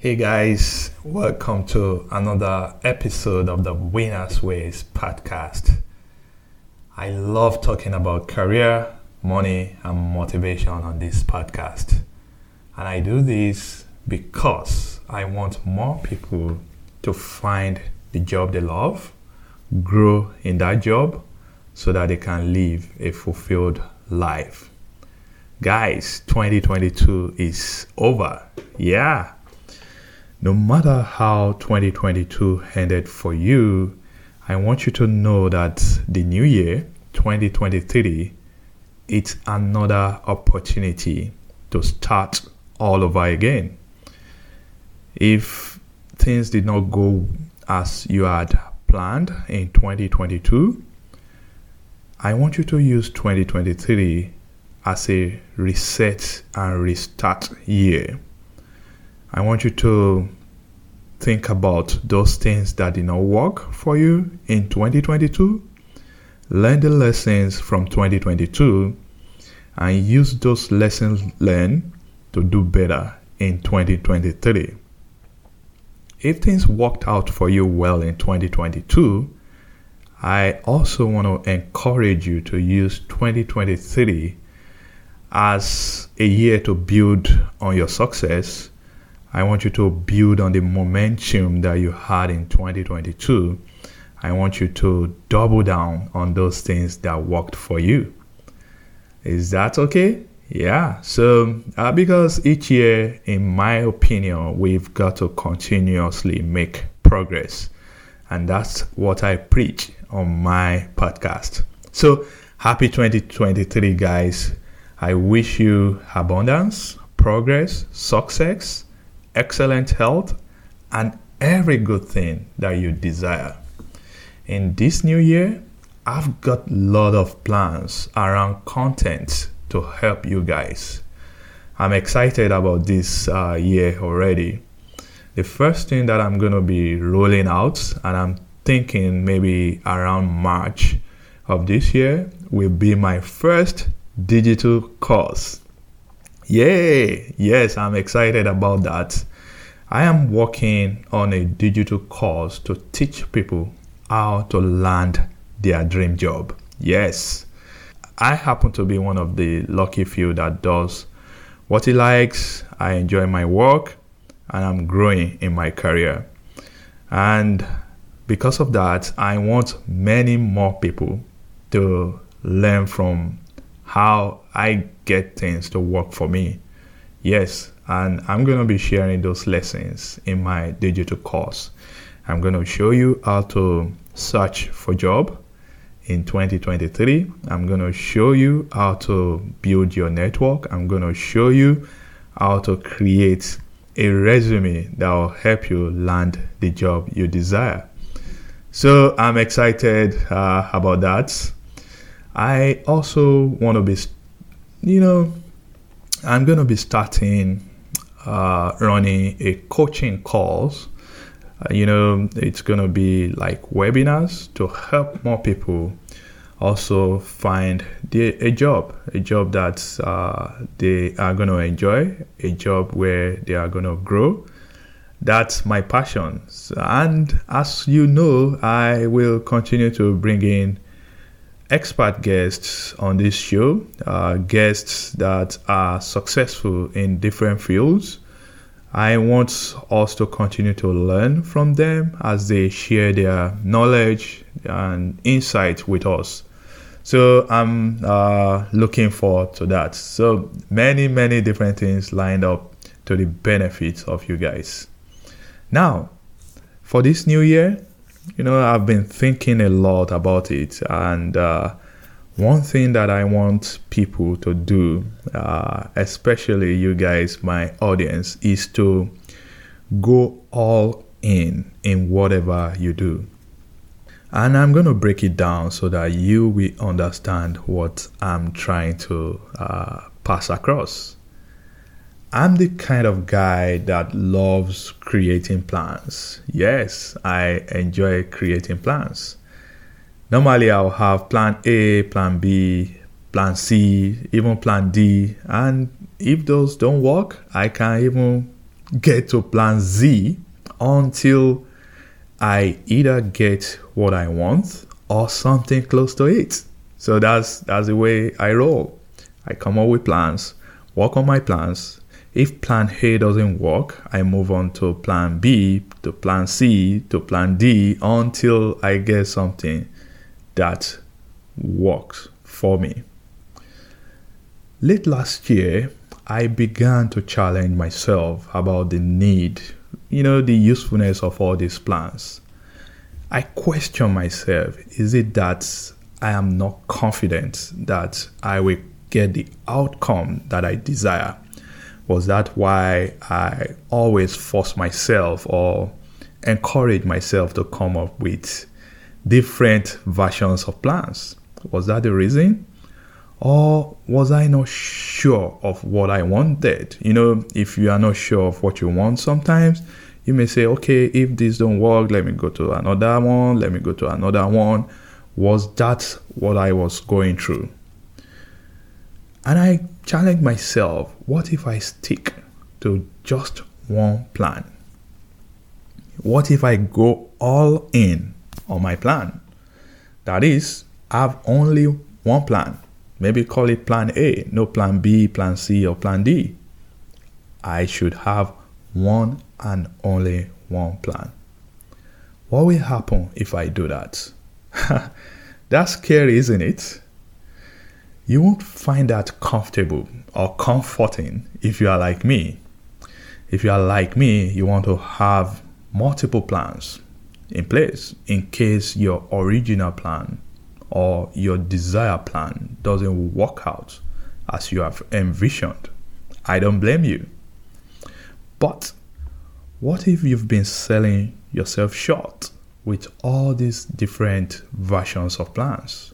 Hey guys, welcome to another episode of the Winners Ways podcast. I love talking about career, money, and motivation on this podcast. And I do this because I want more people to find the job they love, grow in that job, so that they can live a fulfilled life. Guys, 2022 is over. Yeah no matter how 2022 ended for you, I want you to know that the new year, 2023, it's another opportunity to start all over again. If things did not go as you had planned in 2022, I want you to use 2023 as a reset and restart year I want you to think about those things that did not work for you in 2022. Learn the lessons from 2022 and use those lessons learned to do better in 2023. If things worked out for you well in 2022, I also want to encourage you to use 2023 as a year to build on your success I want you to build on the momentum that you had in 2022. I want you to double down on those things that worked for you. Is that okay? Yeah. So, uh, because each year, in my opinion, we've got to continuously make progress. And that's what I preach on my podcast. So, happy 2023, guys. I wish you abundance, progress, success excellent health, and every good thing that you desire. In this new year, I've got a lot of plans around content to help you guys. I'm excited about this uh, year already. The first thing that I'm going to be rolling out, and I'm thinking maybe around March of this year, will be my first digital course. Yay! Yes, I'm excited about that. I am working on a digital course to teach people how to land their dream job. Yes, I happen to be one of the lucky few that does what he likes. I enjoy my work and I'm growing in my career. And because of that, I want many more people to learn from how I get things to work for me. Yes, and I'm going to be sharing those lessons in my digital course. I'm going to show you how to search for job in 2023. I'm going to show you how to build your network. I'm going to show you how to create a resume that will help you land the job you desire. So I'm excited uh, about that. I also want to be, you know, I'm going to be starting uh, running a coaching course. Uh, you know, it's going to be like webinars to help more people also find the, a job, a job that uh, they are going to enjoy, a job where they are going to grow. That's my passion. And as you know, I will continue to bring in expert guests on this show, uh, guests that are successful in different fields. I want us to continue to learn from them as they share their knowledge and insight with us. So I'm uh, looking forward to that. So many, many different things lined up to the benefit of you guys. Now, for this new year, you know, I've been thinking a lot about it, and uh, one thing that I want people to do, uh, especially you guys, my audience, is to go all in in whatever you do. And I'm going to break it down so that you will understand what I'm trying to uh, pass across. I'm the kind of guy that loves creating plans. Yes, I enjoy creating plans. Normally, I'll have plan A, plan B, plan C, even plan D. And if those don't work, I can even get to plan Z until I either get what I want or something close to it. So that's that's the way I roll. I come up with plans, work on my plans. If plan A doesn't work, I move on to plan B, to plan C, to plan D until I get something that works for me. Late last year, I began to challenge myself about the need, you know, the usefulness of all these plans. I question myself is it that I am not confident that I will get the outcome that I desire? Was that why I always force myself or encourage myself to come up with different versions of plans? Was that the reason? Or was I not sure of what I wanted? You know, if you are not sure of what you want sometimes, you may say, okay, if this don't work, let me go to another one, let me go to another one. Was that what I was going through? And I challenge myself, what if I stick to just one plan? What if I go all in on my plan? That is, I have only one plan Maybe call it plan A, no plan B, plan C, or plan D. I should have one and only one plan. What will happen if I do that? That's scary, isn't it? You won't find that comfortable or comforting if you are like me. If you are like me, you want to have multiple plans in place in case your original plan or your desire plan doesn't work out as you have envisioned, I don't blame you. But what if you've been selling yourself short with all these different versions of plans?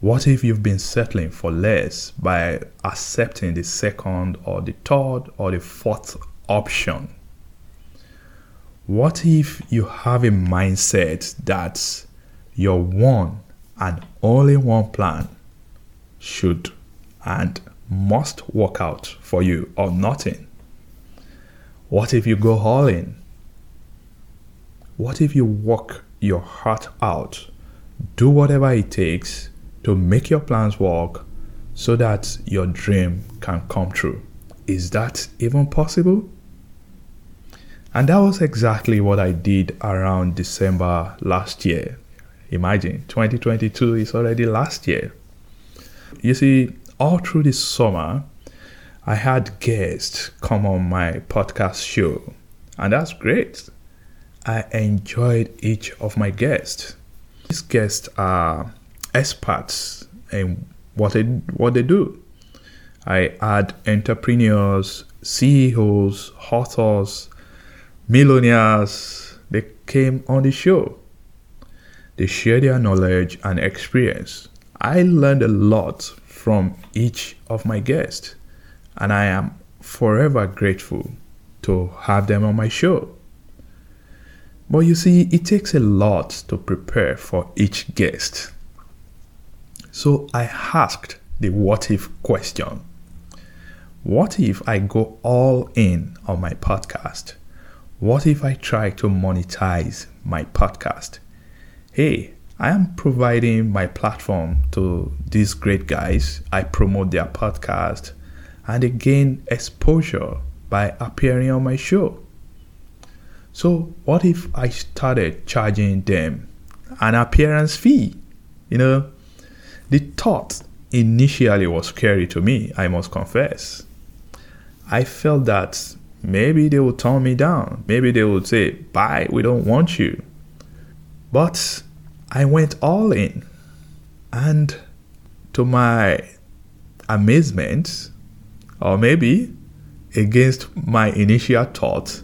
What if you've been settling for less by accepting the second or the third or the fourth option? What if you have a mindset that your one and only one plan should and must work out for you or nothing? What if you go all in? What if you work your heart out, do whatever it takes to make your plans work so that your dream can come true? Is that even possible? And that was exactly what I did around December last year Imagine 2022 is already last year. You see, all through this summer, I had guests come on my podcast show, and that's great. I enjoyed each of my guests. These guests are experts in what they, what they do. I had entrepreneurs, CEOs, authors, millionaires. They came on the show. They share their knowledge and experience. I learned a lot from each of my guests, and I am forever grateful to have them on my show. But you see, it takes a lot to prepare for each guest. So I asked the what if question What if I go all in on my podcast? What if I try to monetize my podcast? hey, I am providing my platform to these great guys. I promote their podcast and they gain exposure by appearing on my show. So, what if I started charging them an appearance fee? You know, the thought initially was scary to me, I must confess. I felt that maybe they would turn me down. Maybe they would say, Bye, we don't want you. But I went all in. And to my amazement, or maybe against my initial thought,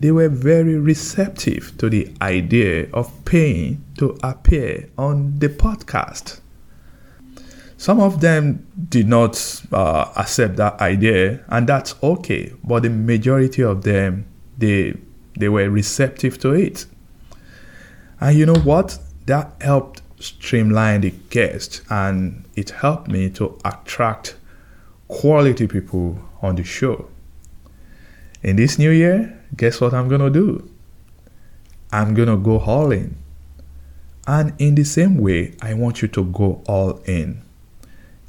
they were very receptive to the idea of paying to appear on the podcast. Some of them did not uh, accept that idea, and that's okay. But the majority of them, they they were receptive to it. And you know what? That helped streamline the guest, and it helped me to attract quality people on the show. In this new year, guess what I'm gonna do? I'm gonna go all in. And in the same way, I want you to go all in.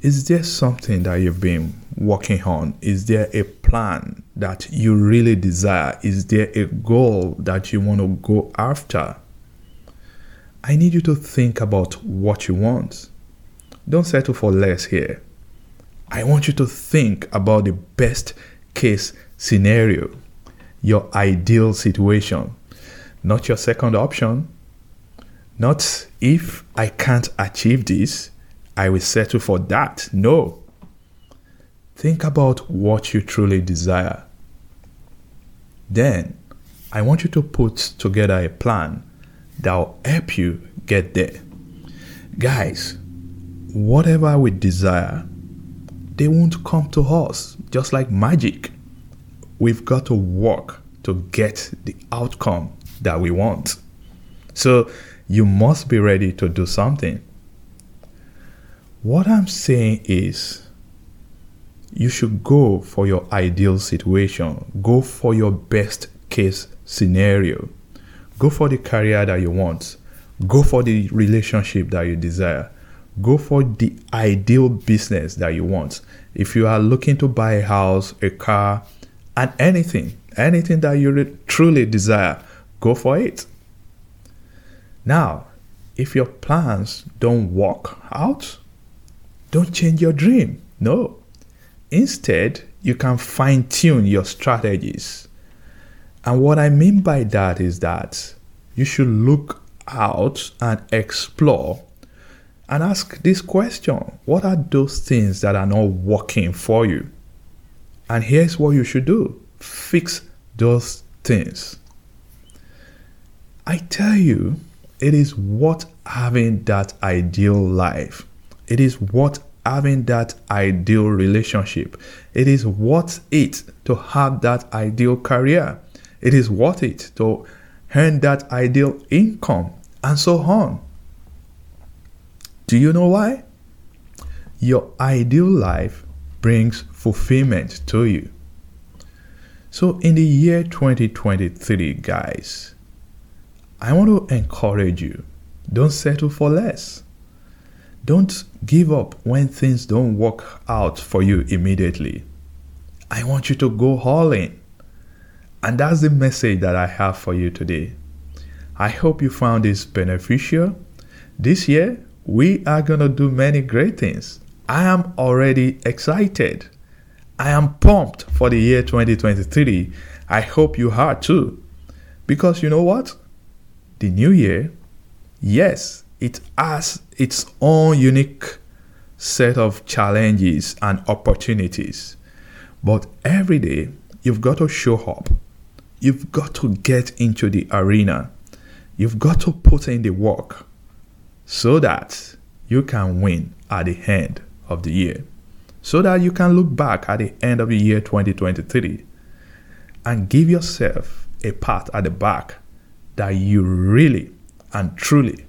Is there something that you've been working on? Is there a plan that you really desire? Is there a goal that you want to go after? I need you to think about what you want. Don't settle for less here. I want you to think about the best case scenario, your ideal situation, not your second option, not if I can't achieve this, I will settle for that. No. Think about what you truly desire. Then, I want you to put together a plan that will help you get there. Guys, whatever we desire, they won't come to us just like magic. We've got to work to get the outcome that we want. So, you must be ready to do something. What I'm saying is, you should go for your ideal situation, go for your best case scenario, go for the career that you want, go for the relationship that you desire, go for the ideal business that you want. If you are looking to buy a house, a car, and anything, anything that you truly desire, go for it. Now, if your plans don't work out, don't change your dream. No. Instead, you can fine tune your strategies. And what I mean by that is that you should look out and explore and ask this question What are those things that are not working for you? And here's what you should do fix those things. I tell you, it is worth having that ideal life it is worth having that ideal relationship. It is worth it to have that ideal career. It is worth it to earn that ideal income and so on. Do you know why? Your ideal life brings fulfillment to you. So, in the year 2023, guys, I want to encourage you don't settle for less. Don't give up when things don't work out for you immediately. I want you to go all in. And that's the message that I have for you today. I hope you found this beneficial. This year, we are going to do many great things. I am already excited. I am pumped for the year 2023. I hope you are too. Because you know what? The new year, yes, it has its own unique set of challenges and opportunities. But every day, you've got to show up. You've got to get into the arena. You've got to put in the work so that you can win at the end of the year. So that you can look back at the end of the year 2023 and give yourself a pat at the back that you really and truly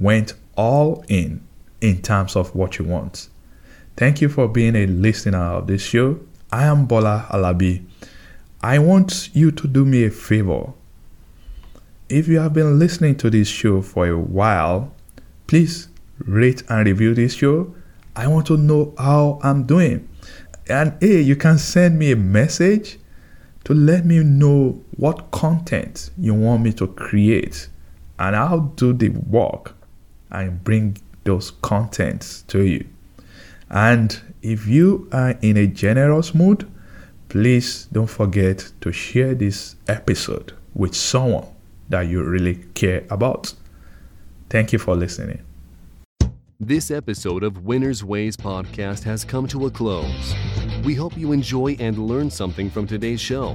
went all in in terms of what you want. Thank you for being a listener of this show. I am Bola Alabi. I want you to do me a favor. If you have been listening to this show for a while, please rate and review this show. I want to know how I'm doing. And hey, you can send me a message to let me know what content you want me to create, and I'll do the work and bring those contents to you. And if you are in a generous mood, please don't forget to share this episode with someone that you really care about. Thank you for listening. This episode of Winner's Ways podcast has come to a close. We hope you enjoy and learn something from today's show.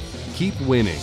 keep winning.